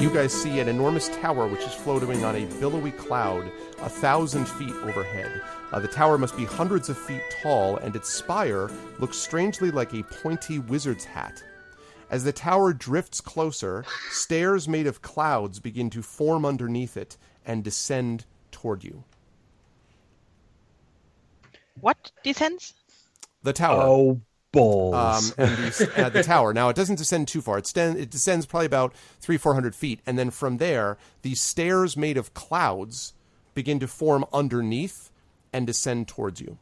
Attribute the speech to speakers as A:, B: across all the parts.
A: you guys see an enormous tower which is floating on a billowy cloud a thousand feet overhead. Uh, the tower must be hundreds of feet tall, and its spire looks strangely like a pointy wizard's hat. As the tower drifts closer, stairs made of clouds begin to form underneath it and descend toward you.
B: What descends?
A: The tower.
C: Oh balls!
A: um, and the, uh, the tower. Now it doesn't descend too far. It, sten- it descends probably about three, four hundred feet, and then from there, these stairs made of clouds begin to form underneath and descend towards you.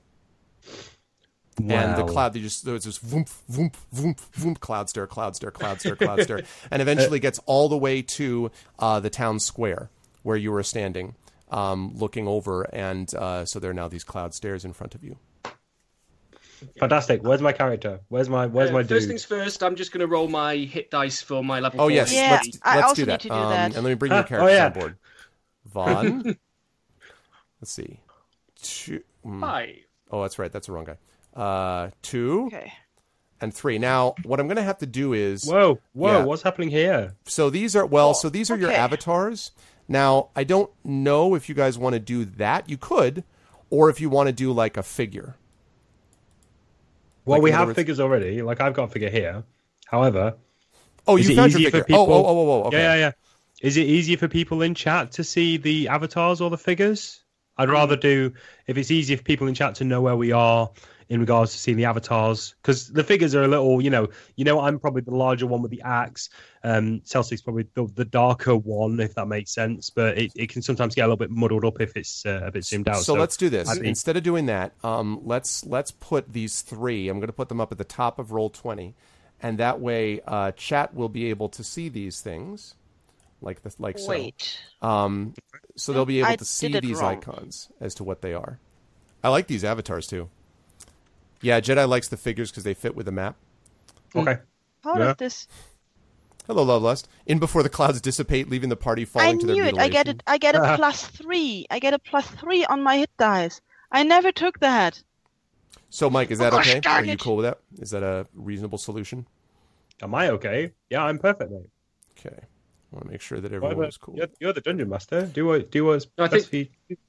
A: And the cloud, they just there's this voomp, voomp, voomp, voomp, cloud stair, cloud stair, cloud stair, cloud stair, and eventually gets all the way to uh, the town square where you were standing, um, looking over, and uh, so there are now these cloud stairs in front of you.
C: Fantastic. Where's my character? Where's my Where's
D: Uh,
C: my
D: first things first, I'm just going to roll my hit dice for my level.
A: Oh
D: four.
A: yes,
B: Yeah,
A: let's,
B: I
A: let's
B: also
A: do that.
B: need to do
A: Um,
B: that.
A: And let me bring your
C: character oh, yeah.
A: on board. Vaughn. let's see. Two. mm,
D: Five.
A: Oh, that's right. That's the wrong guy. Uh, two
B: Okay.
A: and three. Now, what I'm going to have to do is
C: Whoa, whoa!
A: Yeah.
C: What's happening here?
A: so these are well, so these are your avatars. Now, I don't know if you guys want to do that. You could, or if you want to do like a figure.
C: Well,
A: Like,
C: we have
A: words-
C: figures already. Like I've got a figure here. However,
A: Oh,
C: is
A: you
C: it
A: found your
C: easier for
A: figure. Oh, oh
C: people?
A: oh, oh, oh, oh, okay.
C: Yeah, yeah, yeah. Is it easier for people in chat to see the avatars or the figures? I'd rather do if it's easier for people in chat to know where we are in regards to seeing the avatars because the figures are a little, you know, you know, I'm probably the larger one with the axe. Um, Celtic's probably the, the darker one, if that makes sense. But it, it can sometimes get a little bit muddled up if it's uh, a bit zoomed out.
A: So, let's do this.
C: I think-
A: Instead of doing that, um, let's let's put these three. I'm going to put them up at the top of roll twenty, and that way, uh, chat will be able to see these things, like the like so.
B: Wait.
A: Um, so they'll be able
B: I
A: to see these
B: wrong.
A: icons as to what they are. I like these avatars too. Yeah, Jedi likes the figures because they fit with the map. Mm.
C: okay.
B: How
C: Yeah.
B: this?
A: Hello, Lovelust. In before the clouds dissipate, leaving the party
B: I
A: falling to their
B: knew it. I get it. I get a plus three. I get a plus three on my hit dice. I never took that.
A: So, Mike, is that
B: Oh, gosh,
A: okay? Are you cool with that? Is that a reasonable solution?
C: Am I okay? Yeah, I'm perfect, mate.
A: Okay. I want to make sure that
C: Why
A: everyone
C: not?
A: is cool.
C: You're, you're the dungeon master. Do what do what's
D: No, I think-
C: for you.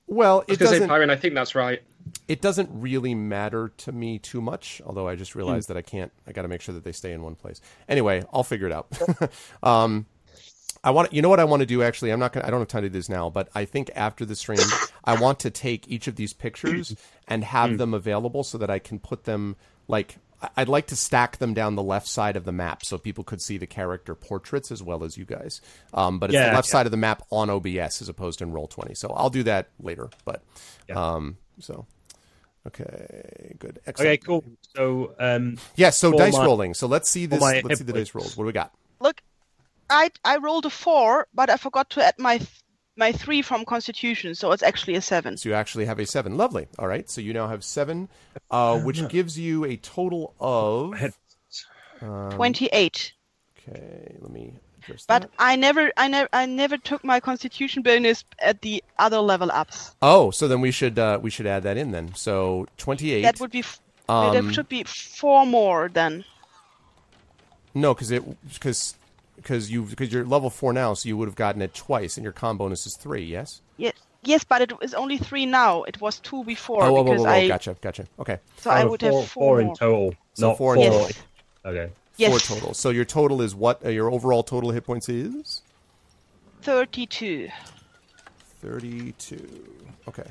A: Well,
D: I was
A: it
D: going to say,
A: doesn't.
D: Pyron, I think that's right.
A: It doesn't really matter to me too much. Although I
D: Hmm.
A: just realized that I can't. I got to make sure that they stay in one place. Anyway, I'll figure it out. um, I want. You know what I want to do? Actually, I'm not gonna. I don't have time to do this now. But I think after the stream, I want to take each of these pictures and
D: Hmm.
A: have them available so that I can put them like. I- I'd like to stack them down the left side of the map so people could see the character portraits as well as you guys. Um, but it's
C: Yeah,
A: the left
C: yeah.
A: side of the map on OBS as opposed to in Roll Twenty. So I'll do that later. But um, so okay, good, excellent.
C: Okay, cool. So, um,
A: Yeah, so dice
C: my-
A: rolling. So let's see this. Let's see the dice rolls. What do we got?
B: Look, I I rolled a four, but I forgot to add my th- my three from Constitution, so it's actually a seven.
A: So you actually have a seven. Lovely. All right. So you now have seven, uh, which gives you a total of. Um,
B: Twenty-eight.
A: Okay, let me adjust
B: But
A: that.
B: I never, I never, I never took my Constitution bonus at the other level ups.
A: Oh, so then we should uh, we should add that in then. So twenty-eight.
B: That would be, f-
A: Um,
B: that should be four more then.
A: No, because it because because you because you're level four now, so you would have gotten it twice, and your con bonus is three. Yes.
B: Yes, yes, but it is only three now. It was two before
A: oh, whoa, whoa,
B: because
A: whoa, whoa,
B: I,
A: gotcha, gotcha. Okay,
B: so I
C: oh,
B: would
C: four,
B: have
C: four
B: four,
C: in total.
A: So
C: not
A: four
C: four.
A: in
B: Yes,
C: Okay.
B: yes,
A: four total. So your total is what? Uh, your overall total hit points is
B: thirty-two.
A: thirty-two. Okay.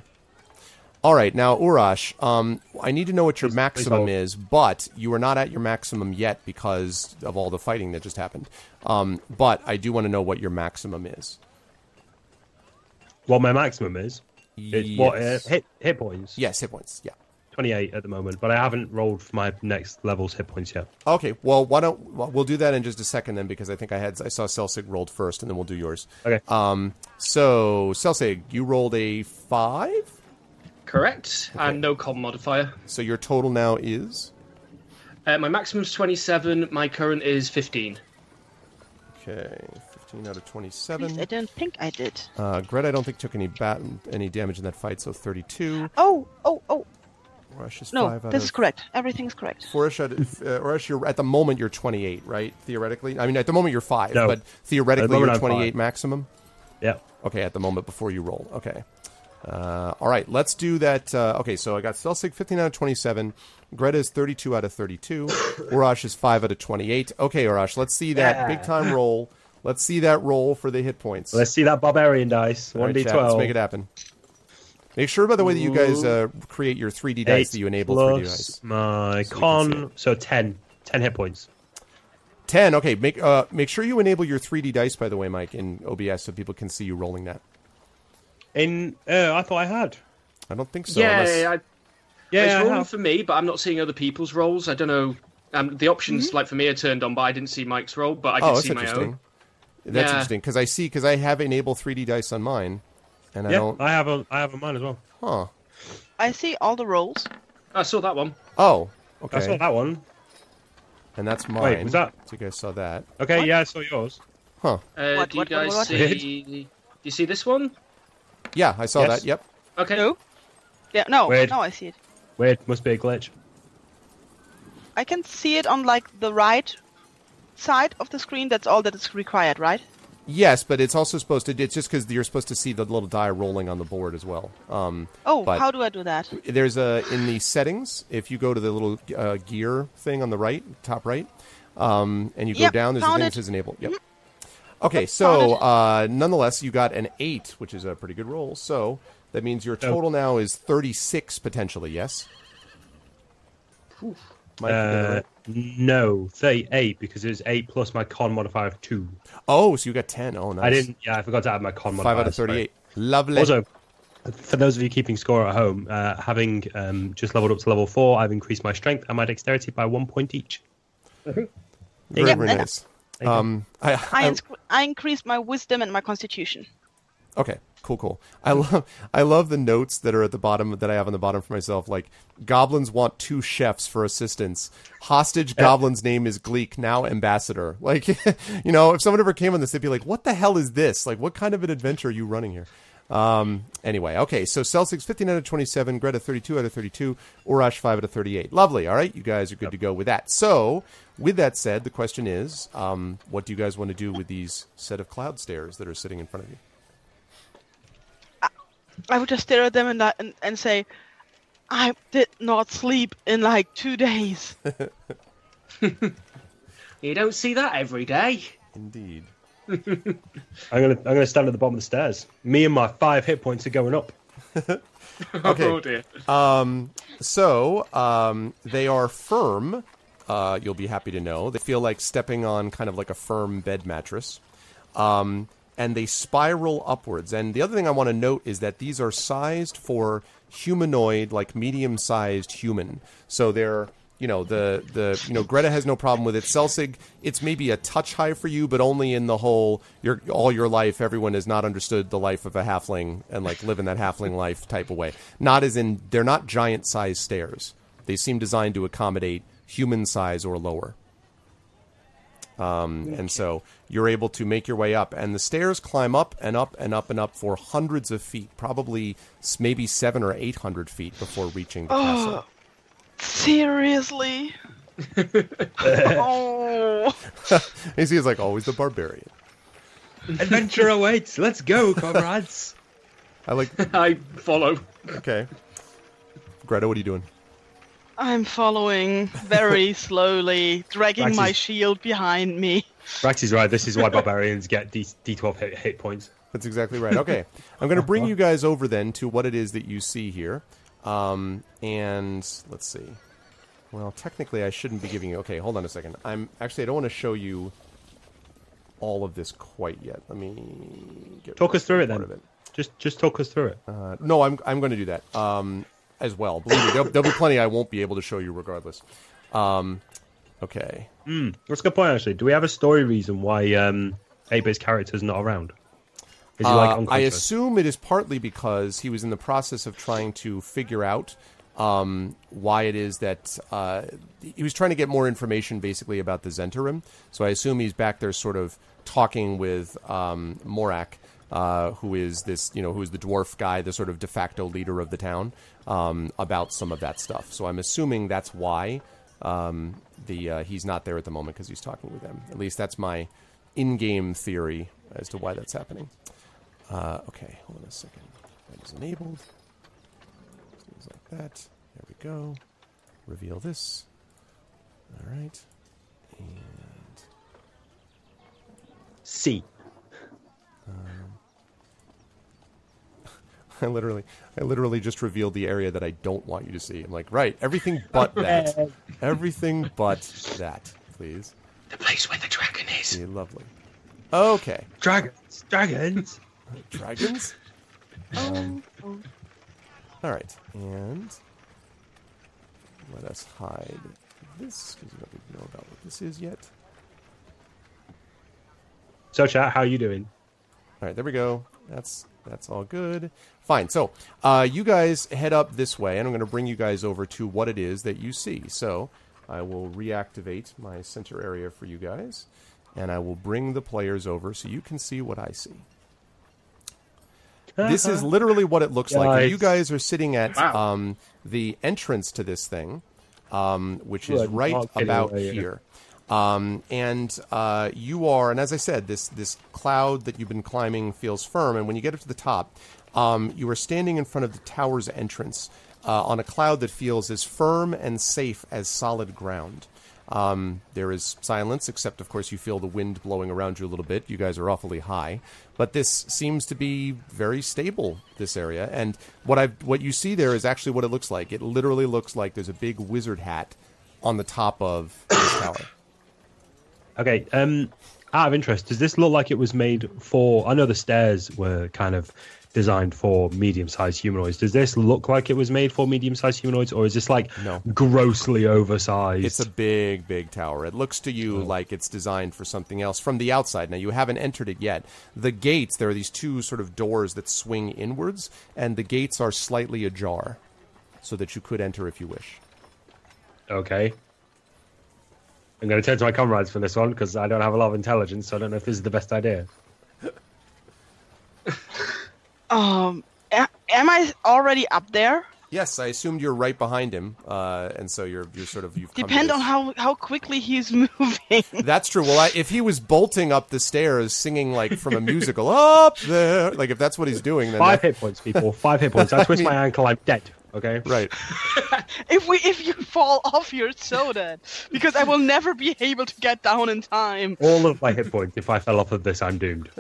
A: All right, now Urash, um, I need to know what your
C: Please-
A: maximum
C: please
A: is, but you are not at your maximum yet because of all the fighting that just happened. Um, but I do want to know what your maximum is.
C: What my maximum is? It's what uh, hit hit points?
A: Yes, hit points. Yeah.
C: Twenty eight at the moment, but I haven't rolled for my next level's hit points yet.
A: Okay. Well, why don't well, we'll do that in just a second then, because I think I had I saw Celsig rolled first, and then we'll do yours.
C: Okay.
A: Um. So Celsig, you rolled a five.
D: Correct. And no con modifier.
A: So your total now is
D: Uh, my is 27. My current is 15.
A: okay. Fifteen out of
B: At least
A: twenty-seven.
B: I don't think I did.
A: Uh, Gret, I don't think took any bat any damage in that fight, so thirty-two.
B: Oh, oh, oh!
A: Orash is
B: No,
A: five out
B: this
A: of
B: is correct. Everything's correct.
A: Forish, at, uh, Orash, you're at the moment you're 28, right? Theoretically, I mean at the moment you're five,
C: No.
A: but theoretically
C: moment
A: you're
C: I'm
A: 28 maximum.
C: Yeah.
A: Okay, at the moment before you roll. Okay. Uh, all right, let's do that. Uh, okay, so I got Stelsig 15 out of 27. Greta is 32 out of 32. Urash is 5 out of 28. Okay, Urash, let's see that
C: Yeah.
A: big time roll. Let's see that roll for the hit points.
C: Let's see that barbarian dice. One
A: right,
C: d
A: chat, Let's make it happen. Make sure, by the way, that you guys uh, create your 3D dice that you enable 3D
C: plus
A: dice.
C: my
A: So we can see
C: con. So 10. 10 hit points.
A: 10. Okay, make uh, make sure you enable your 3D dice, by the way, Mike, in OBS so people can see you rolling that.
C: In uh, I thought I had.
A: I don't think so.
D: yeah,
A: unless-
D: I,
C: Yeah,
D: it's
C: I
D: rolling for me, but I'm not seeing other people's rolls. I don't know. Um, the options, like for me, are turned on, but I didn't see Mike's roll, but I
A: oh,
D: can see my
A: interesting.
D: own.
A: That's
D: Yeah.
A: interesting because I see because I have enable 3D dice on mine, and I
C: Yeah,
A: don't.
C: I have a I have a mine as well.
A: Huh.
B: I see all the rolls.
D: I saw that one.
A: Oh. Okay.
C: I saw that one.
A: And that's mine.
C: was that-
A: So you guys saw that.
C: Okay,
B: What?
C: yeah, I saw yours.
A: Huh.
D: Uh,
B: What,
D: do you
B: what, what,
D: guys
B: what?
D: see? Do you see this one?
A: Yeah, I saw
C: Yes.
A: that. Yep.
D: Okay.
B: No. Yeah, no,
C: Weird.
B: no, I see it.
C: Wait, must be a glitch.
B: I can see it on like the right side of the screen. That's all that is required, right?
A: Yes, but it's also supposed to. It's just because you're supposed to see the little die rolling on the board as well. Um,
B: Oh,
A: But-
B: how do I do that?
A: there's a in the settings. If you go to the little uh, gear thing on the right, top right, um, and you go
B: Yep,
A: down, there's a thing
B: it.
A: that says enable. Yep. Okay,
B: Yep,
A: so uh, nonetheless, you got an eight, which is a pretty good roll. So that means your
C: Oh.
A: total now is 36 potentially. Yes. Mike, you got it
C: Uh,
A: right?
C: no, 38 because it was 8 plus my con modifier of 2.
A: oh, so you got 10. Oh, nice.
C: I didn't, yeah, I forgot to add my con modifier.
A: Five out of
C: sorry.
A: 38. Lovely.
C: Also, for those of you keeping score at home, uh, having um, just leveled up to level 4, I've increased my strength and my dexterity by one point each.
A: very,
B: Yep,
A: very nice.
C: Thank you.
A: Um, I,
B: I,
A: I,
B: ins- I increased my wisdom and my constitution.
A: Okay, cool, cool. I love I love the notes that are at the bottom that I have on the bottom for myself. Like goblins want two chefs for assistance. Hostage goblin's name is Gleek, now ambassador. Like you know, if someone ever came on this, they'd be like, "What the hell is this? Like, what kind of an adventure are you running here?" Um, anyway, okay, so Celtics 15 out of 27, Greta 32 out of 32, Urash 5 out of 38. Lovely. All right, you guys are good to go with that. So, with that said, the question is, um, what do you guys want to do with these set of cloud stairs that are sitting in front of you?
B: I would just stare at them and, and, and say, I did not sleep in like two days.
D: You don't see that every day.
A: Indeed.
C: I'm gonna I'm gonna stand at the bottom of the stairs. Me and my five hit points are going up.
A: Okay.
D: Oh dear.
A: Um, so um, they are firm. Uh, you'll be happy to know they feel like stepping on kind of like a firm bed mattress, um, and they spiral upwards. And the other thing I want to note is that these are sized for humanoid, like medium-sized human. So they're you know the the you know Greta has no problem with it. Celsig, it's maybe a touch high for you, but only in the whole your all your life. Everyone has not understood the life of a halfling and like living that halfling life type of way. Not as in they're not giant size stairs. They seem designed to accommodate human size or lower. Um, and so you're able to make your way up, and the stairs climb up and up and up and up for hundreds of feet, probably maybe seven or eight hundred feet before reaching the castle.
B: Seriously? oh.
A: He is like always the barbarian.
C: Adventure awaits. Let's go, comrades.
A: I like.
D: I follow.
A: Okay, Greta, what are you doing?
B: I'm following very slowly, dragging
C: Max
B: my
C: is-
B: shield behind me.
C: Rax is right. This is why barbarians get D D12 hit, hit points.
A: That's exactly right. Okay, I'm going to bring uh-huh. you guys over then to what it is that you see here, um, and let's see. Well, technically, I shouldn't be giving you. Okay, hold on a second. I'm actually I don't want to show you all of this quite yet. Let me get
C: Talk us through it then.
A: it.
C: Just just talk us through it.
A: Uh, no, I'm I'm going to do that um, as well. Believe me, there'll, there'll be plenty I won't be able to show you regardless. Um, okay.
C: Mm, that's a good point. Actually, do we have a story reason why um, 8-bit's character's not around? Is he like
A: Uh, I assume it is partly because he was in the process of trying to figure out um, why it is that uh, he was trying to get more information, basically about the Zhentarim. So I assume he's back there, sort of talking with um, Morak uh, who is this, you know, who is the dwarf guy, the sort of de facto leader of the town, um, about some of that stuff. So I'm assuming that's why um, the uh, he's not there at the moment because he's talking with them. At least that's my in-game theory as to why that's happening. Uh, okay, hold on a second. That is enabled. Things like that. There we go. Reveal this. All right. And
C: C.
A: I literally, I literally just revealed the area that I don't want you to see. I'm like, right, everything but that, everything but that, please.
D: The place where the dragon is.
A: Be lovely. Okay,
C: Dragons. Dragons.
A: Dragons. Um, all right, and let us hide this because you don't even know about what this is yet.
C: So, chat, how are you doing?
A: All right, there we go. That's that's all good. Fine. So, uh, you guys head up this way, and I'm going to bring you guys over to what it is that you see. So, I will reactivate my center area for you guys, and I will bring the players over so you can see what I see. This is literally what it looks like.
C: Nice.
A: You guys are sitting at
D: Wow.
A: um, the entrance to this thing, um, which is right
C: I'll
A: about
C: away, yeah.
A: here. Um, and uh, you are, and as I said, this this cloud that you've been climbing feels firm. And when you get up to the top, um, you are standing in front of the tower's entrance uh, on a cloud that feels as firm and safe as solid ground. Um, there is silence, except of course you feel the wind blowing around you a little bit. You guys are awfully high, but this seems to be very stable. This area, and what I what you see there is actually what it looks like. It literally looks like there's a big wizard hat on the top of this tower.
C: Okay. Um, out of interest, does this look like it was made for? I know the stairs were kind of designed for medium-sized humanoids. Does this look like it was made for medium-sized humanoids, or is this like
A: No.
C: grossly oversized?
A: It's a big, big tower. It looks to you oh. like it's designed for something else from the outside. Now, you haven't entered it yet. The gates, there are these two sort of doors that swing inwards, and the gates are slightly ajar so that you could enter if you wish.
C: okay. I'm going to turn to my comrades for this one because I don't have a lot of intelligence, so I don't know if this is the best idea.
B: Um, am I already up there?
A: Yes, I assumed you're right behind him, uh, and so you're you're sort of you've come to
B: Depend
A: this-
B: on how how quickly he's moving.
A: That's true. Well, I, if he was bolting up the stairs, singing like from a musical, up there, like if that's what he's doing, then
C: Five
A: that-
C: hit points, people. Five hit points. I twist my ankle, I'm dead. Okay.
A: right.
B: if we if you fall off, you're so dead because I will never be able to get down in time.
C: All of my hit points. If I fell off of this, I'm doomed.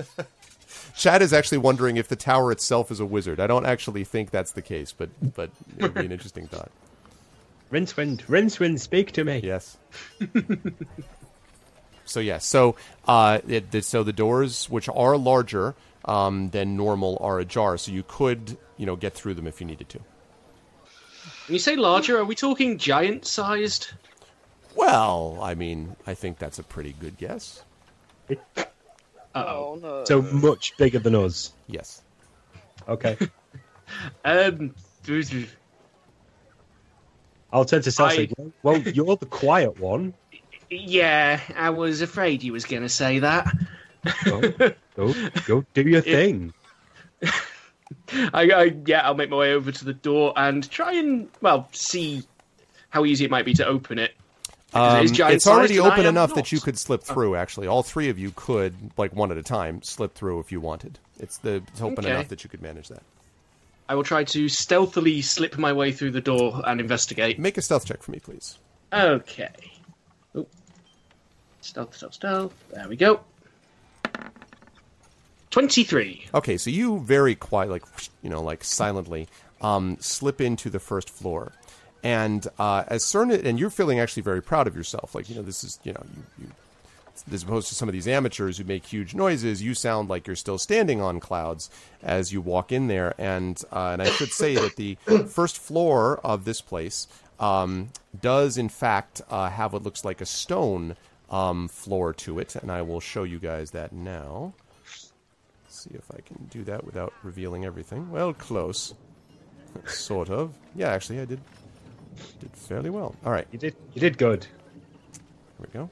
A: Chad is actually wondering if the tower itself is a wizard. I don't actually think that's the case, but but it would be an interesting thought.
C: Rincewind, Rincewind, speak to me.
A: Yes. so yes, so uh, it, the, so the doors, which are larger um, than normal, are ajar. So you could you know get through them if you needed to.
D: When you say larger, are we talking giant-sized?
A: Well, I mean, I think that's a pretty good guess.
B: Oh no.
C: So much bigger than us.
A: Yes.
C: Okay.
D: Um,
C: I'll turn to Celsius. Well, you're the quiet one.
D: yeah, I was afraid you was going to say that.
C: Go, go, go do your thing.
D: I, I yeah, I'll make my way over to the door and try and well see how easy it might be to open it.
A: Um, it's already
D: sized and I
A: open enough
D: not.
A: that you could slip through. Actually, all three of you could, like one at a time, slip through if you wanted. It's the it's open
D: Okay.
A: enough that you could manage that.
D: I will try to stealthily slip my way through the door and investigate.
A: Make a stealth check for me, please.
D: Okay. Oh. Stealth, stealth, stealth. There we go. 23.
A: Okay, so you very quiet, like you know, like silently, um, slip into the first floor, and uh, as Cernit, and you're feeling actually very proud of yourself. Like you know, this is you know, you, you, as opposed to some of these amateurs who make huge noises, you sound like you're still standing on clouds as you walk in there. And uh, and I should say that the first floor of this place um, does in fact uh, have what looks like a stone um, floor to it, and I will show you guys that now. See if I can do that without revealing everything. Well, close. sort of. Yeah, actually, I did did fairly well. All right,
C: You did. You did good.
A: here we go.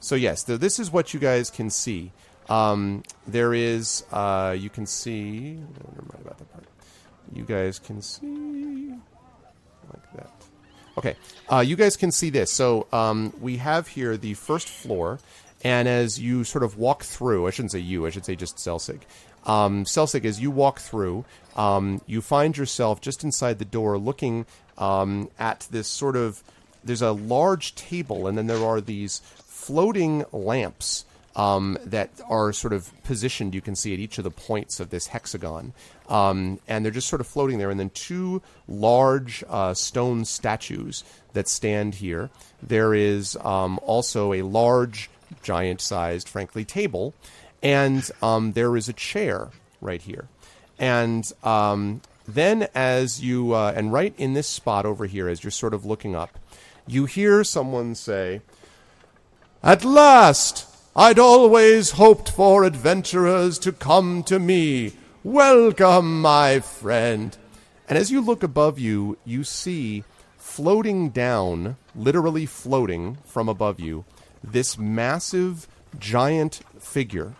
A: So yes, th- this is what you guys can see Um, there is, uh, you can see, never mind about that part. You guys can see like that. Okay, uh, you guys can see this. So um, we have here the first floor, and as you sort of walk through, I shouldn't say you, I should say just Celsig. Um, Celsig, as you walk through, um, you find yourself just inside the door looking um, at this sort of. There's a large table, and then there are these floating lamps um, that are sort of positioned, you can see at each of the points of this hexagon. Um, and they're just sort of floating there. And then two large uh, stone statues that stand here. There is um, also a large, giant sized, frankly, table. And um, there is a chair right here. And um, then, as you, uh, and right in this spot over here, as you're sort of looking up, you hear someone say, At last! I'd always hoped for adventurers to come to me. Welcome, my friend. And as you look above you, you see floating down, literally floating from above you, this massive, giant figure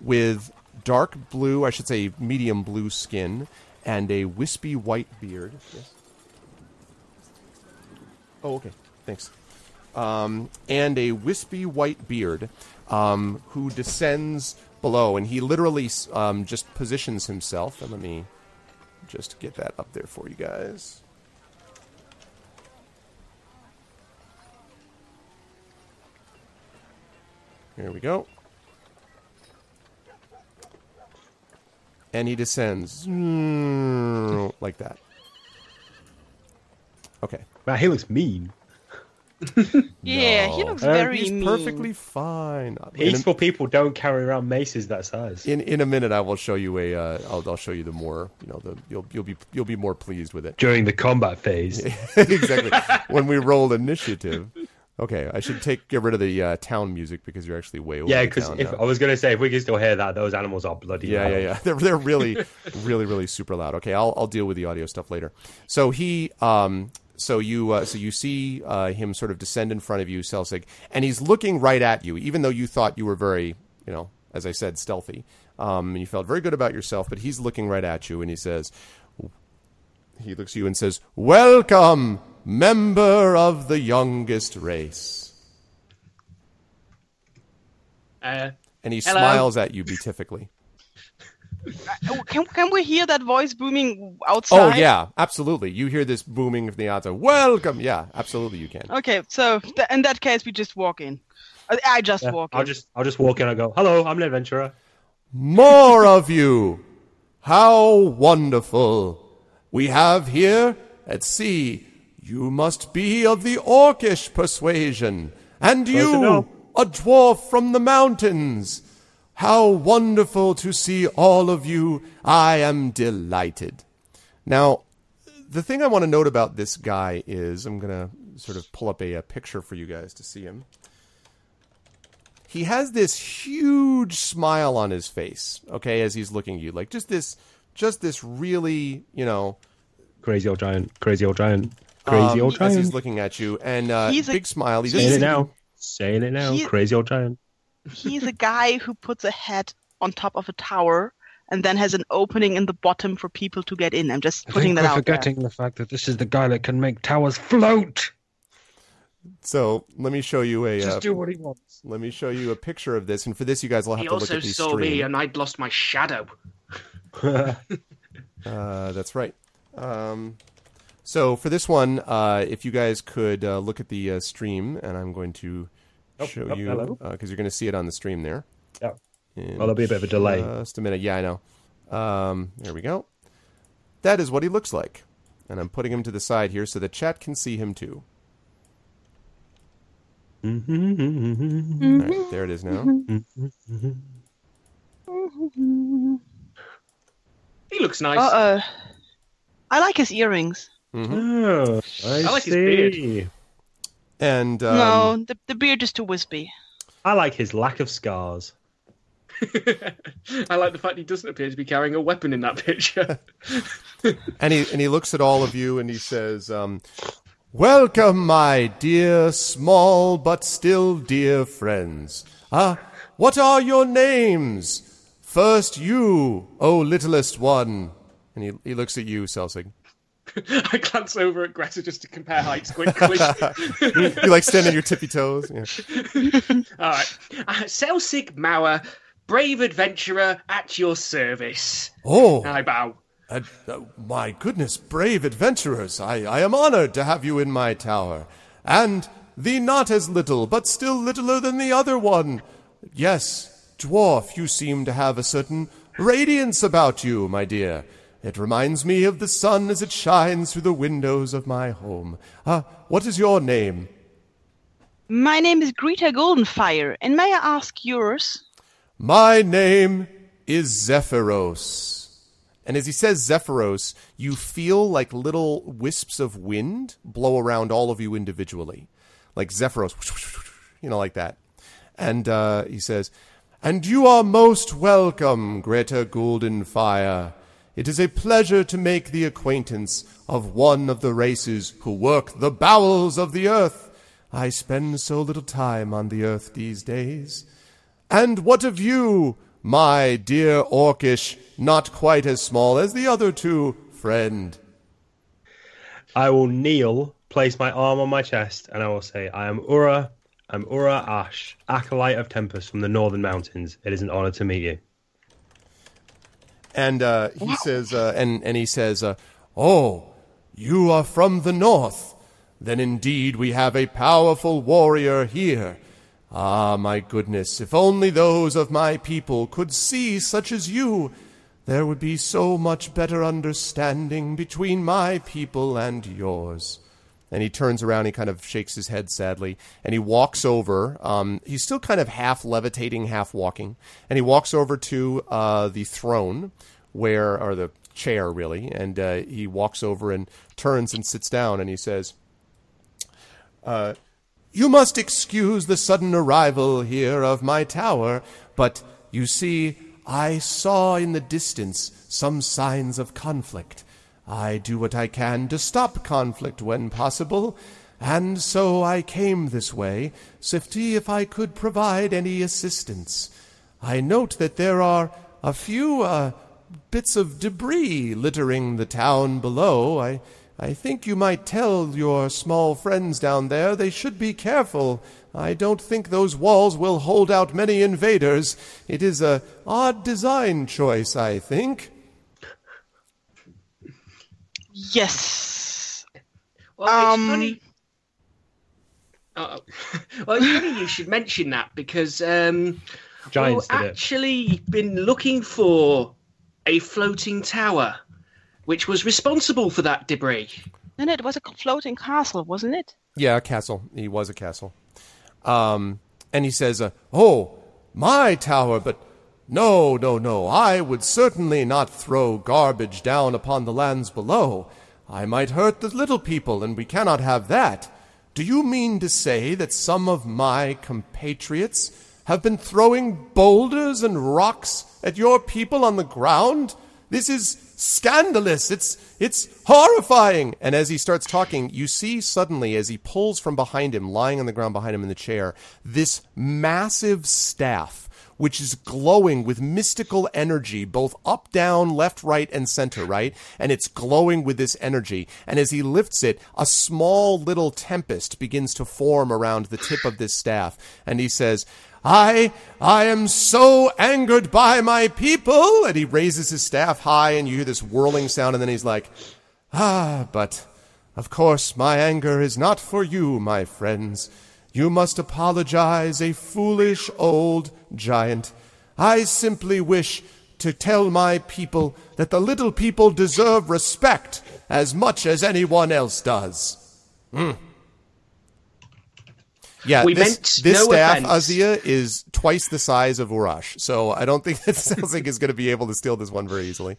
A: with dark blue, I should say medium blue skin, and a wispy white beard. Yes. Oh, okay. Thanks. Um, and a wispy white beard um, who descends below, and he literally um, just positions himself. And let me just get that up there for you guys. Here we go. And he descends like that. Okay.
C: Wow, he looks mean.
B: Yeah, he
A: No.
B: looks
C: Uh,
B: very
A: He's
B: mean.
A: perfectly fine. In a-
C: Peaceful people don't carry around maces that size.
A: in in a minute I will show you a uh, I'll, I'll show you the more you know the you'll you'll be you'll be more pleased with it
C: During the combat phase.
A: exactly when we roll initiative okay I should take get rid of the uh, town music because you're actually way over
C: Yeah, because
A: town
C: if
A: now.
C: I was gonna say if we can still hear that, those animals are bloody.
A: yeah yeah
C: loud.
A: yeah they're they're really really really super loud okay I'll I'll deal with the audio stuff later so he um so you uh, so you see uh, him sort of descend in front of you Celsig and he's looking right at you even though you thought you were very you know as I said stealthy um and you felt very good about yourself but he's looking right at you and he says he looks at you and says, Welcome, member of the youngest race.
D: Uh,
A: And he
B: Hello.
A: smiles at you beatifically.
B: Oh, Can, can we hear that voice booming outside?
A: Oh, yeah, absolutely. You hear this booming of the outside. Welcome. Yeah, absolutely, you can.
B: Okay, so th- in that case, we just walk in. Uh, I just
C: Yeah,
B: walk
C: I'll just I'll just walk in and go, Hello, I'm an adventurer.
A: More of you. How wonderful. We have here at sea. You must be of the orcish persuasion. And you, a dwarf from the mountains. How wonderful to see all of you. I am delighted. Now, the thing I want to note about this guy is I'm going to sort of pull up a, a picture for you guys to see him. He has this huge smile on his face, okay, as he's looking at you. Like just this just this really, you know,
C: Crazy old giant, crazy old giant, crazy
A: um,
C: old
A: as
C: giant.
A: he's looking at you and uh,
B: He's a-
A: big smile. He's
C: Saying
A: doesn't
C: it now. Saying it now. Crazy old giant.
B: He's a guy who puts a head on top of a tower and then has an opening in the bottom for people to get in. I'm just putting that out there.
C: the fact that this is the guy that can make towers float.
A: So let me show you a
C: Just
A: uh,
C: do what he wants.
A: let me show you a picture of this, and for this you guys will have
D: he
A: to look at the stream.
D: He also saw me and I'd lost my shadow.
A: Uh, that's right. Um, so for this one, uh, if you guys could uh, look at the uh, stream, and I'm going to
C: Oh,
A: show
C: oh,
A: you
C: hello.
A: because you're going to see it on the stream there.
C: Yeah.
A: In
C: Well, there'll be a bit of a delay.
A: Just a minute. Yeah, I know. Um, there we go. That is what he looks like, and I'm putting him to the side here so the chat can see him too.
C: Mm-hmm.
A: All right, there it is now.
D: He looks nice.
B: Uh-uh. I like his earrings.
C: Oh, I,
D: I like his
C: see.
A: And um,
B: no, the, the beard is too wispy.
C: I like his lack of scars.
D: I like the fact he doesn't appear to be carrying a weapon in that picture.
A: and he and he looks at all of you and he says, um, "Welcome, my dear, small but still dear friends. Ah, what are your names? First, you, O littlest one. And he, he looks at you, Selsig.
D: I glance over at Greta just to compare heights quickly.
A: You like stand on your tippy toes. Yeah.
D: All right. Uh, Selsig Mauer, brave adventurer at your service.
A: Oh,
D: And I bow.
A: uh, uh, my goodness, brave adventurers! I, I am honored to have you in my tower. And thee not as little, but still littler than the other one. Yes, dwarf, you seem to have a certain radiance about you, my dear. It reminds me of the sun as it shines through the windows of my home. Uh, what is your name?
B: My name is Greta Goldenfire, and may I ask yours?
A: My name is Zephyros. And as he says Zephyros, you feel like little wisps of wind blow around all of you individually. Like Zephyros, you know, like that. And uh, he says, And you are most welcome, Greta Goldenfire. It is a pleasure to make the acquaintance of one of the races who work the bowels of the earth. I spend so little time on the earth these days. And what of you, my dear orcish, not quite as small as the other two, friend?
C: I will kneel, place my arm on my chest, and I will say, I am Ura. I'm Ura Ash, acolyte of Tempest from the Northern Mountains. It is an honor to meet you.
A: And uh, he says, uh, and and he says, uh, "Oh, you are from the north. Then indeed we have a powerful warrior here. Ah, my goodness! If only those of my people could see such as you, there would be so much better understanding between my people and yours." And he turns around, he kind of shakes his head sadly, and he walks over. Um, he's still kind of half levitating, half walking, and he walks over to uh, the throne, where or the chair really, and uh, he walks over and turns and sits down, and he says, uh, "You must excuse the sudden arrival here of my tower, but you see, I saw in the distance some signs of conflict." I do what I can to stop conflict when possible, and so I came this way, Sifty, if I could provide any assistance. I note that there are a few uh, bits of debris littering the town below. I, I think you might tell your small friends down there they should be careful. I don't think those walls will hold out many invaders. It is a odd design choice, I think.
B: Yes.
D: Well, it's
B: Um,
D: funny. Oh, well, it's funny you should mention that because um,
C: Giants
D: we've
C: did it.
D: actually been looking for a floating tower, which was responsible for that debris.
B: No, no, it was a floating castle, wasn't it?
A: Yeah, a castle. He was a castle. Um, and he says, uh, "Oh, my tower, but no, no, no. I would certainly not throw garbage down upon the lands below. I might hurt the little people, and we cannot have that. Do you mean to say that some of my compatriots have been throwing boulders and rocks at your people on the ground? This is scandalous. It's it's horrifying. And as he starts talking, you see suddenly as he pulls from behind him, lying on the ground behind him in the chair, this massive staff which is glowing with mystical energy, both up, down, left, right, and center, right? And it's glowing with this energy. And as he lifts it, a small little tempest begins to form around the tip of this staff. And he says, I, I am so angered by my people. And he raises his staff high, and you hear this whirling sound, and then he's like, Ah, but of course my anger is not for you, my friends. You must apologize, a foolish old giant. I simply wish to tell my people that the little people deserve respect as much as anyone else does. Hmm. Yeah,
D: We
A: this,
D: meant
A: this
D: no
A: staff,
D: offense.
A: Azia, is twice the size of Urash, so I don't think that Selzig is going to be able to steal this one very easily.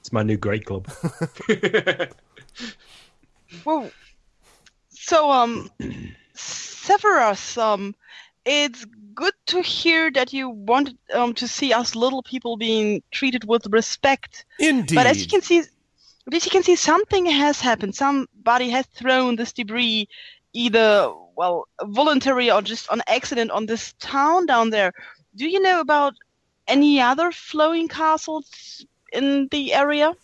C: It's my new great club.
B: Well, so um, Severus, um, it's good to hear that you want um to see us little people being treated with respect.
A: Indeed.
B: But as you can see, but as you can see, something has happened. Somebody has thrown this debris, either well voluntary or just on accident, on this town down there. do you know about any other flowing castles in the area?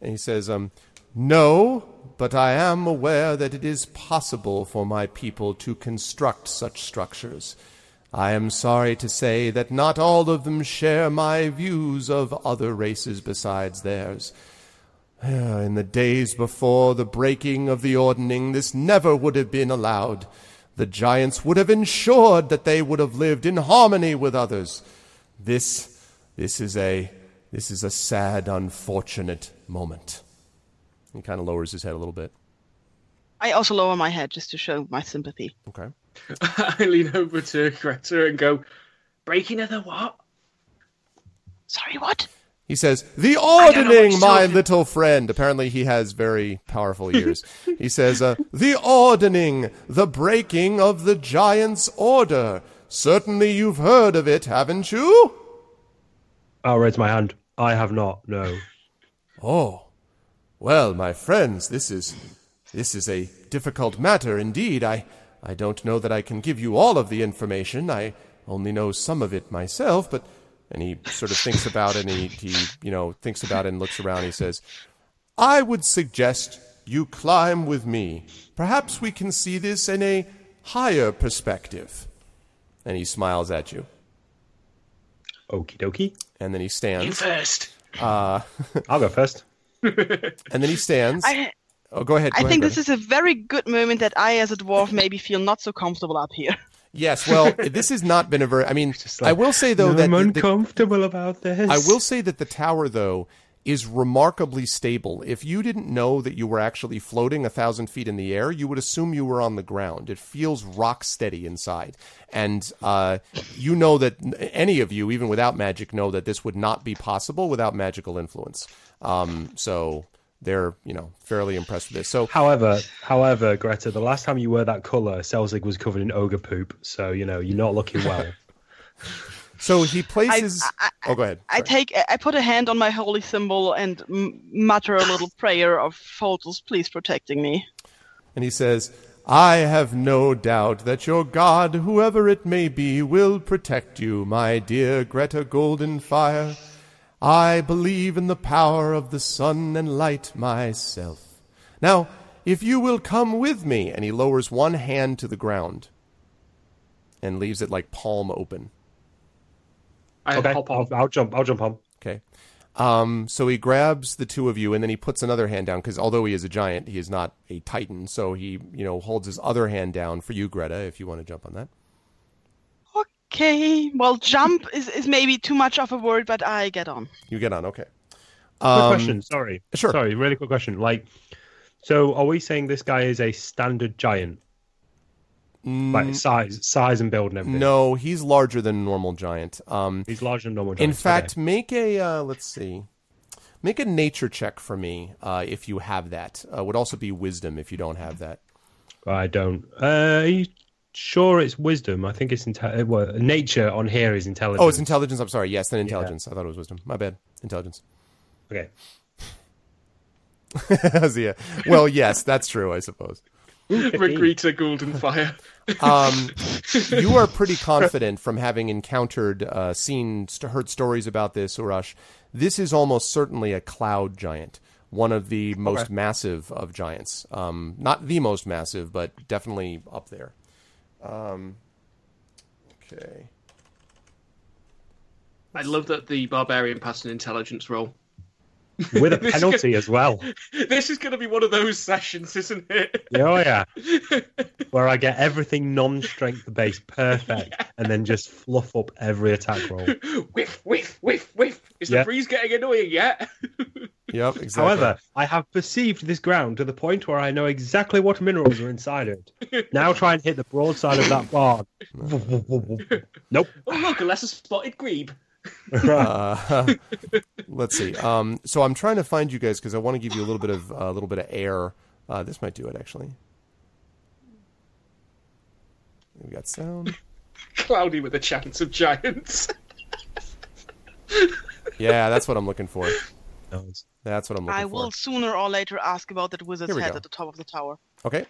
A: And he says, um, No, but I am aware that it is possible for my people to construct such structures. I am sorry to say that not all of them share my views of other races besides theirs. In the days before the breaking of the ordning, this never would have been allowed. The giants would have ensured that they would have lived in harmony with others. This, this is a, this is a sad, unfortunate moment. He kind of lowers his head a little bit.
B: I also lower my head just to show my sympathy.
A: Okay.
D: I lean over to Greta and go, breaking of the what?
B: Sorry, what?
A: He says, The
D: don't know what
A: ordning, my
D: talking-
A: little friend. Apparently, he has very powerful ears. he says, uh, The ordning, the breaking of the giant's order. Certainly you've heard of it, haven't you?
C: I'll raise my hand. I have not. No.
A: Oh, well, my friends, this is this is a difficult matter indeed. I I don't know that I can give you all of the information. I only know some of it myself, but and he sort of thinks about it and he, he you know thinks about it and looks around. He says, "I would suggest you climb with me. Perhaps we can see this in a higher perspective." And he smiles at you,
C: Okie dokie.
A: and then he stands.
D: You
A: stands.
D: first.
C: Uh, I'll go first.
A: And then he stands.
B: I
A: oh, go ahead.
B: I
A: go
B: think
A: ahead,
B: this is a very good moment that I, as a dwarf, maybe feel not so comfortable up here.
A: Yes, well, this has not been a very. I mean,
C: like,
A: I will say though that
C: I'm
A: the- the-
C: uncomfortable about this.
A: I will say that the tower though is remarkably stable. If you didn't know that you were actually floating a thousand feet in the air, you would assume you were on the ground. It feels rock steady inside, and uh, you know that any of you, even without magic, know that this would not be possible without magical influence. Um, so they're you know fairly impressed with this. So
C: However, however, Greta, the last time you were that colour, Selzig was covered in ogre poop. So you know you're not looking well.
A: so he places.
B: I-
A: oh, go ahead.
B: I
A: Sorry.
B: take, I put a hand on my holy symbol and mutter a little prayer of Photos, please protecting me.
A: And he says, I have no doubt that your God, whoever it may be, will protect you, my dear Greta Goldenfire. I believe in the power of the sun and light myself. Now, if you will come with me, and he lowers one hand to the ground and leaves it like palm open.
D: I
C: Okay,
D: hop
C: I'll. I'll jump. I'll jump on.
A: Okay. Um, so he grabs the two of you, and then he puts another hand down because although he is a giant, he is not a titan. So he, you know, holds his other hand down for you, Greta, if you want to jump on that.
B: Okay, well, jump is, is maybe too much of a word, but I get on.
A: You get on, okay.
C: Quick
A: Um,
C: question. Sorry.
A: sure.
C: Sorry. Really quick question. Like, so are we saying this guy is a standard giant? Like size, size and build and everything.
A: Mm, No, he's larger than a normal giant. Um,
C: he's larger than normal.
A: in fact,
C: Okay.
A: make a uh, let's see, make a nature check for me uh, if you have that. Uh, would also be wisdom if you don't have that.
C: I don't. Uh, are you sure it's wisdom? I think it's inte- well, nature on here is intelligence.
A: Oh, it's intelligence. I'm sorry. Yes, then intelligence. I thought it was wisdom. My bad. Intelligence.
C: Okay.
A: Yeah. Well, yes, that's true. I suppose.
D: Regreta Golden Fire.
A: Um, you are pretty confident from having encountered, uh, seen, st- heard stories about this, Urash. This is almost certainly a cloud giant, one of the most massive of giants. Um, not the most massive, but definitely up there. Um, okay.
D: I love that the barbarian passed an intelligence roll.
C: With a
D: This
C: penalty as well.
D: This is going to be one of those sessions, isn't it?
C: Oh yeah. Where I get everything non-strength based perfect, and then just fluff up every attack roll.
D: whiff, whiff, whiff, whiff. Is
C: Yeah.
D: the breeze getting annoying yet?
A: Yep. Exactly.
C: However, I have perceived this ground to the point where I know exactly what minerals are inside it. Now try and hit the broadside of that barn. nope.
D: Oh, look, a lesser spotted grebe.
A: Uh, let's see. Um, so I'm trying to find you guys because I want to give you a little bit of a little bit of air. Uh, this might do it actually. We got sound.
D: Cloudy with a chance of giants.
A: Yeah, that's what I'm looking for. That's what I'm looking
B: I
A: for.
B: will sooner or later ask about that wizard's head
A: go.
B: at the top of the tower.
A: Okay.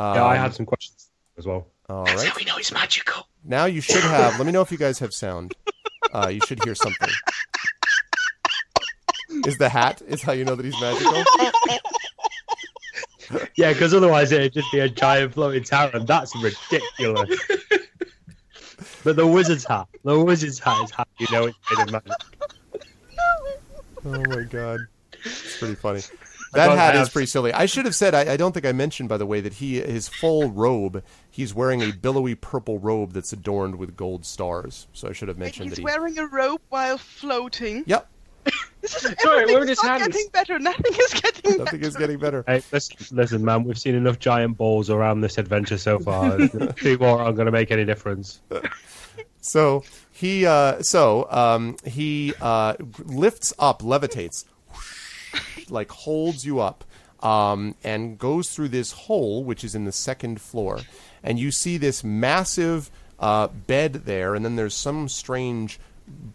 C: Yeah, I
A: Um,
C: had some questions as well.
A: All
D: That's
A: right.
D: how we know he's magical.
A: Now you should have. Let me know if you guys have sound. Uh, you should hear something. Is the hat? Is how you know that he's magical?
C: Yeah, because otherwise it'd just be a giant floating tower, and that's ridiculous. but the wizard's hat, the wizard's hat is how you know it's made of magic.
A: Oh my god, it's pretty funny.
C: I
A: That
C: don't
A: hat is pretty silly. I should have said. I, I don't think I mentioned, by the way, that he his full robe. He's wearing a billowy purple robe that's adorned with gold stars. So I should have mentioned
B: he's
A: that he.
B: wearing a robe while floating.
A: Yep,
B: This is
D: Sorry, where are
B: everything's
D: his
B: not
D: hands?
B: getting better. Nothing is getting
A: nothing
B: better.
A: is getting better.
C: Hey, listen, listen, man, we've seen enough giant balls around this adventure so far. Two more aren't going to make any difference.
A: So he uh, so um, he uh, lifts up, levitates, like holds you up, um, and goes through this hole, which is in the second floor, and you see this massive uh, bed there, and then there's some strange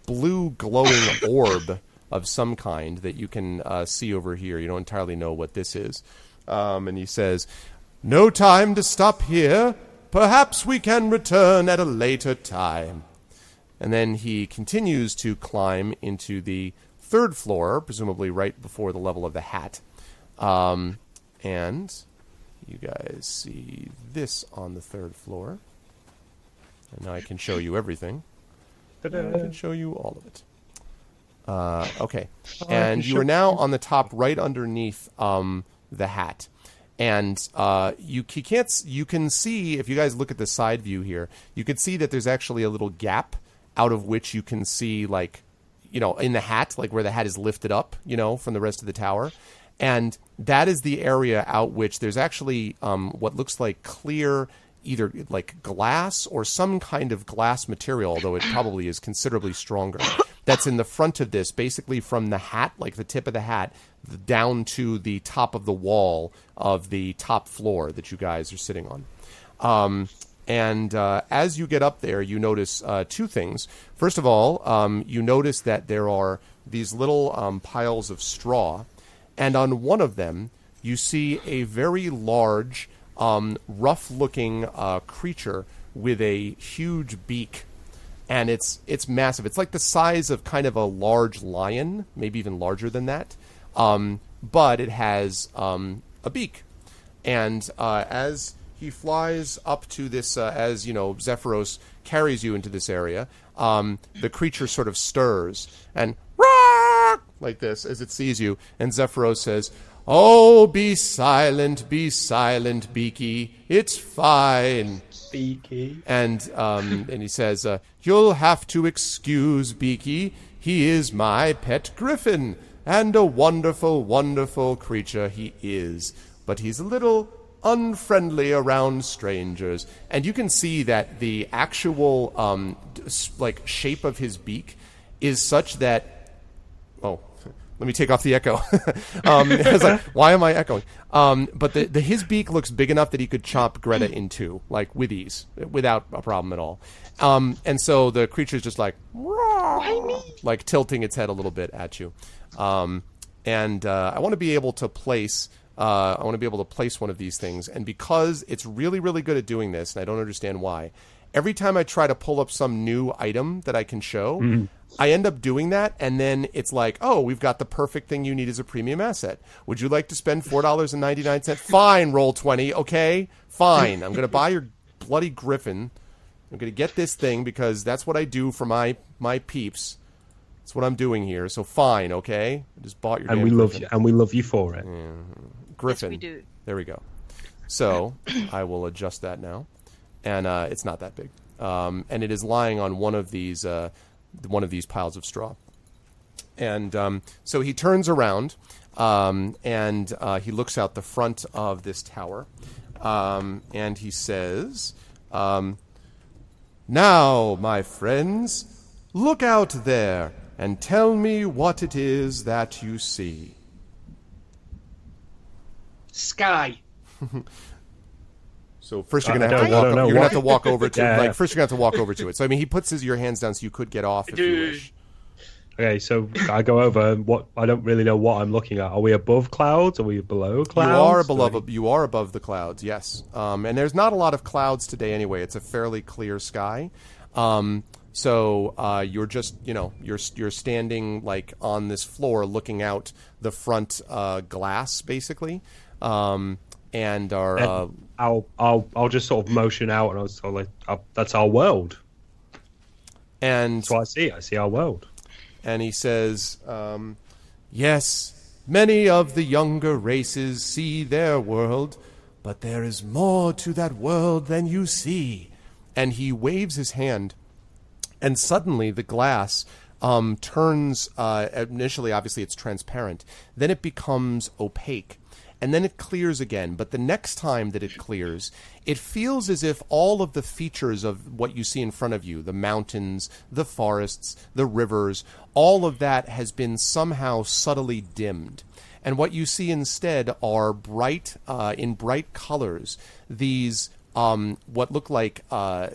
A: blue glowing orb of some kind that you can uh, see over here. You don't entirely know what this is, um, and he says, "No time to stop here." Perhaps we can return at a later time. And then he continues to climb into the third floor, presumably right before the level of the hat. Um, and you guys see this on the third floor. And now I can show you everything. I can show you all of it. Uh, okay, and you are now on the top, right underneath um, the hat, and uh, you, you can't you can see if you guys look at the side view here, you can see that there's actually a little gap out of which you can see like you know in the hat, like where the hat is lifted up, you know, from the rest of the tower, and that is the area out which there's actually um, what looks like clear either like glass or some kind of glass material, although it probably is considerably stronger. That's in the front of this, basically from the hat, like the tip of the hat, down to the top of the wall of the top floor that you guys are sitting on. Um, and uh, as you get up there, you notice uh, two things. First of all, um, you notice that there are these little um, piles of straw, and on one of them, you see a very large, um, rough-looking uh, creature with a huge beak, and it's it's massive. It's like the size of kind of a large lion, maybe even larger than that. Um, but it has um, a beak, and uh, as he flies up to this, uh, as you know, Zephyros carries you into this area, um, the creature sort of stirs and "Roar!" like this as it sees you, and Zephyros says, "Oh, be silent, be silent, Beaky. It's fine."
C: Beaky.
A: and um, and he says, uh, "You'll have to excuse Beaky. He is my pet griffin, and a wonderful, wonderful creature he is. But he's a little unfriendly around strangers." And you can see that the actual um, like shape of his beak is such that oh let me take off the echo. Um, like, why am i echoing? Um, but the, the his beak looks big enough that he could chop greta in two like with ease without a problem at all. Um, and so the creature's just like like tilting its head a little bit at you. Um, and uh, i want to be able to place uh, i want to be able to place one of these things and because it's really really good at doing this and i don't understand why every time I try to pull up some new item that I can show, I end up doing that, and then it's like, oh, we've got the perfect thing you need as a premium asset. Would you like to spend four dollars and ninety nine cents? Fine, roll twenty. Okay, fine. I'm gonna buy your bloody griffin. I'm gonna get this thing because that's what I do for my my peeps. That's what I'm doing here. So fine, okay. I just bought your
C: And we love
A: griffin.
C: you, and we love you for it.
A: Griffin.
B: we do.
A: There we go. So I will adjust that now, and uh, it's not that big, um, and it is lying on one of these uh, one of these piles of straw. And um, so he turns around, um, and uh, he looks out the front of this tower, um, and he says, um, "Now, my friends, look out there and tell me what it is that you see."
D: Sky.
A: So first you're gonna have
C: don't-
A: to walk.
C: don't know
A: You're gonna have to walk over to.
C: Yeah,
A: like first you're gonna have to walk over to it. So I mean, he puts his your hands down so you could get off if you wish.
C: Okay, so I go over and what I don't really know what I'm looking at. Are we above clouds? Are we below clouds?
A: You are
C: Do
A: below.
C: I-
A: You are above the clouds. Yes. Um, and there's not a lot of clouds today anyway. It's a fairly clear sky. Um, so uh, you're just, you know, you're you're standing like on this floor, looking out the front uh, glass, basically, um, and are. Uh,
C: I'll I'll I'll just sort of motion out and I'll, sort of like i that's our world.
A: and
C: so I see. I see our world.
A: and he says, um, Yes, many of the younger races see their world, but there is more to that world than you see. And he waves his hand, and suddenly the glass um, turns. Uh, initially, obviously, it's transparent. Then it becomes opaque. And then it clears again. But the next time that it clears, it feels as if all of the features of what you see in front of you the mountains, the forests, the rivers all of that has been somehow subtly dimmed. And what you see instead are bright, uh, in bright colors, these um, what look like uh,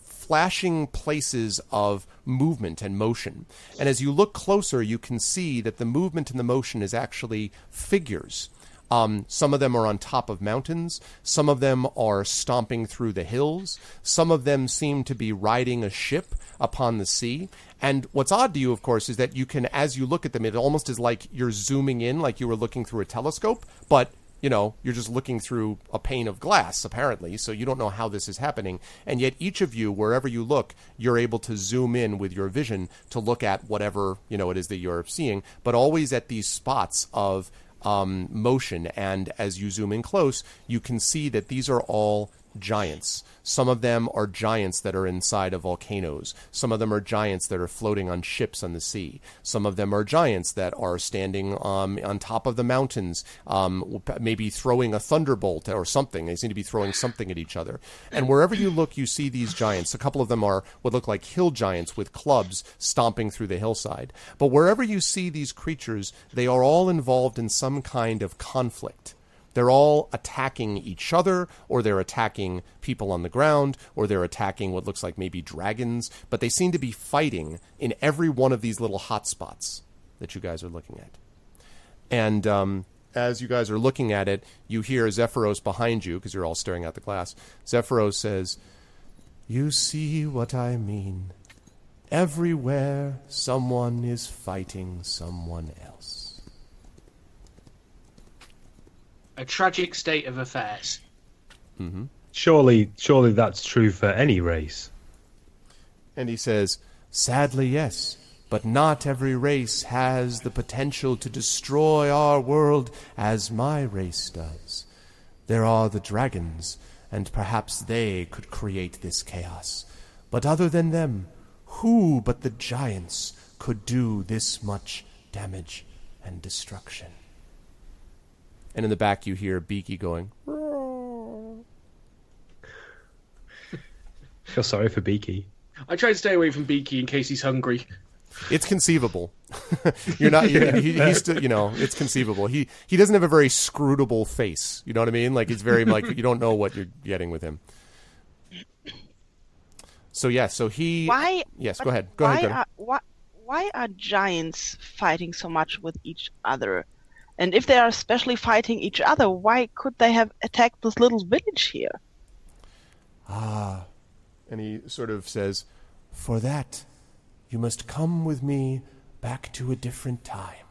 A: flashing places of movement and motion. And as you look closer, you can see that the movement and the motion is actually figures. Um, some of them are on top of mountains. Some of them are stomping through the hills. Some of them seem to be riding a ship upon the sea. And what's odd to you, of course, is that you can, as you look at them, it almost is like you're zooming in, like you were looking through a telescope, but you know, you're just looking through a pane of glass, apparently, so you don't know how this is happening. And yet, each of you, wherever you look, you're able to zoom in with your vision to look at whatever, you know, it is that you're seeing, but always at these spots of um, motion. And as you zoom in close, you can see that these are all giants. Some of them are giants that are inside of volcanoes. Some of them are giants that are floating on ships on the sea. Some of them are giants that are standing um, on top of the mountains, um, maybe throwing a thunderbolt or something. They seem to be throwing something at each other. And wherever you look, you see these giants. A couple of them are what look like hill giants with clubs stomping through the hillside. But wherever you see these creatures, they are all involved in some kind of conflict. They're all attacking each other, or they're attacking people on the ground, or they're attacking what looks like maybe dragons, but they seem to be fighting in every one of these little hotspots that you guys are looking at. And um, as you guys are looking at it, you hear Zephyros behind you, because you're all staring at the glass. Zephyros says, You see what I mean. Everywhere, someone is fighting someone else.
D: A tragic state of affairs. Mm-hmm.
C: Surely, surely that's true for any race.
A: And he says, Sadly, yes, but not every race has the potential to destroy our world as my race does. There are the dragons, and perhaps they could create this chaos. But other than them, who but the giants could do this much damage and destruction? And in the back, you hear Beaky going,
C: Feel sorry for Beaky.
D: I try to stay away from Beaky in case he's hungry.
A: It's conceivable. You're not. You're, he, he's still. You know, it's conceivable. He he doesn't have a very scrutable face. You know what I mean? Like it's very like you don't know what you're getting with him. So yeah. So he.
B: Why?
A: Yes. Go ahead. Go
B: why
A: ahead. Gunnar.
B: Are, why, why are giants fighting so much with each other? And if they are especially fighting each other, why could they have attacked this little village here?
A: Ah. And he sort of says, "For that, you must come with me back to a different time."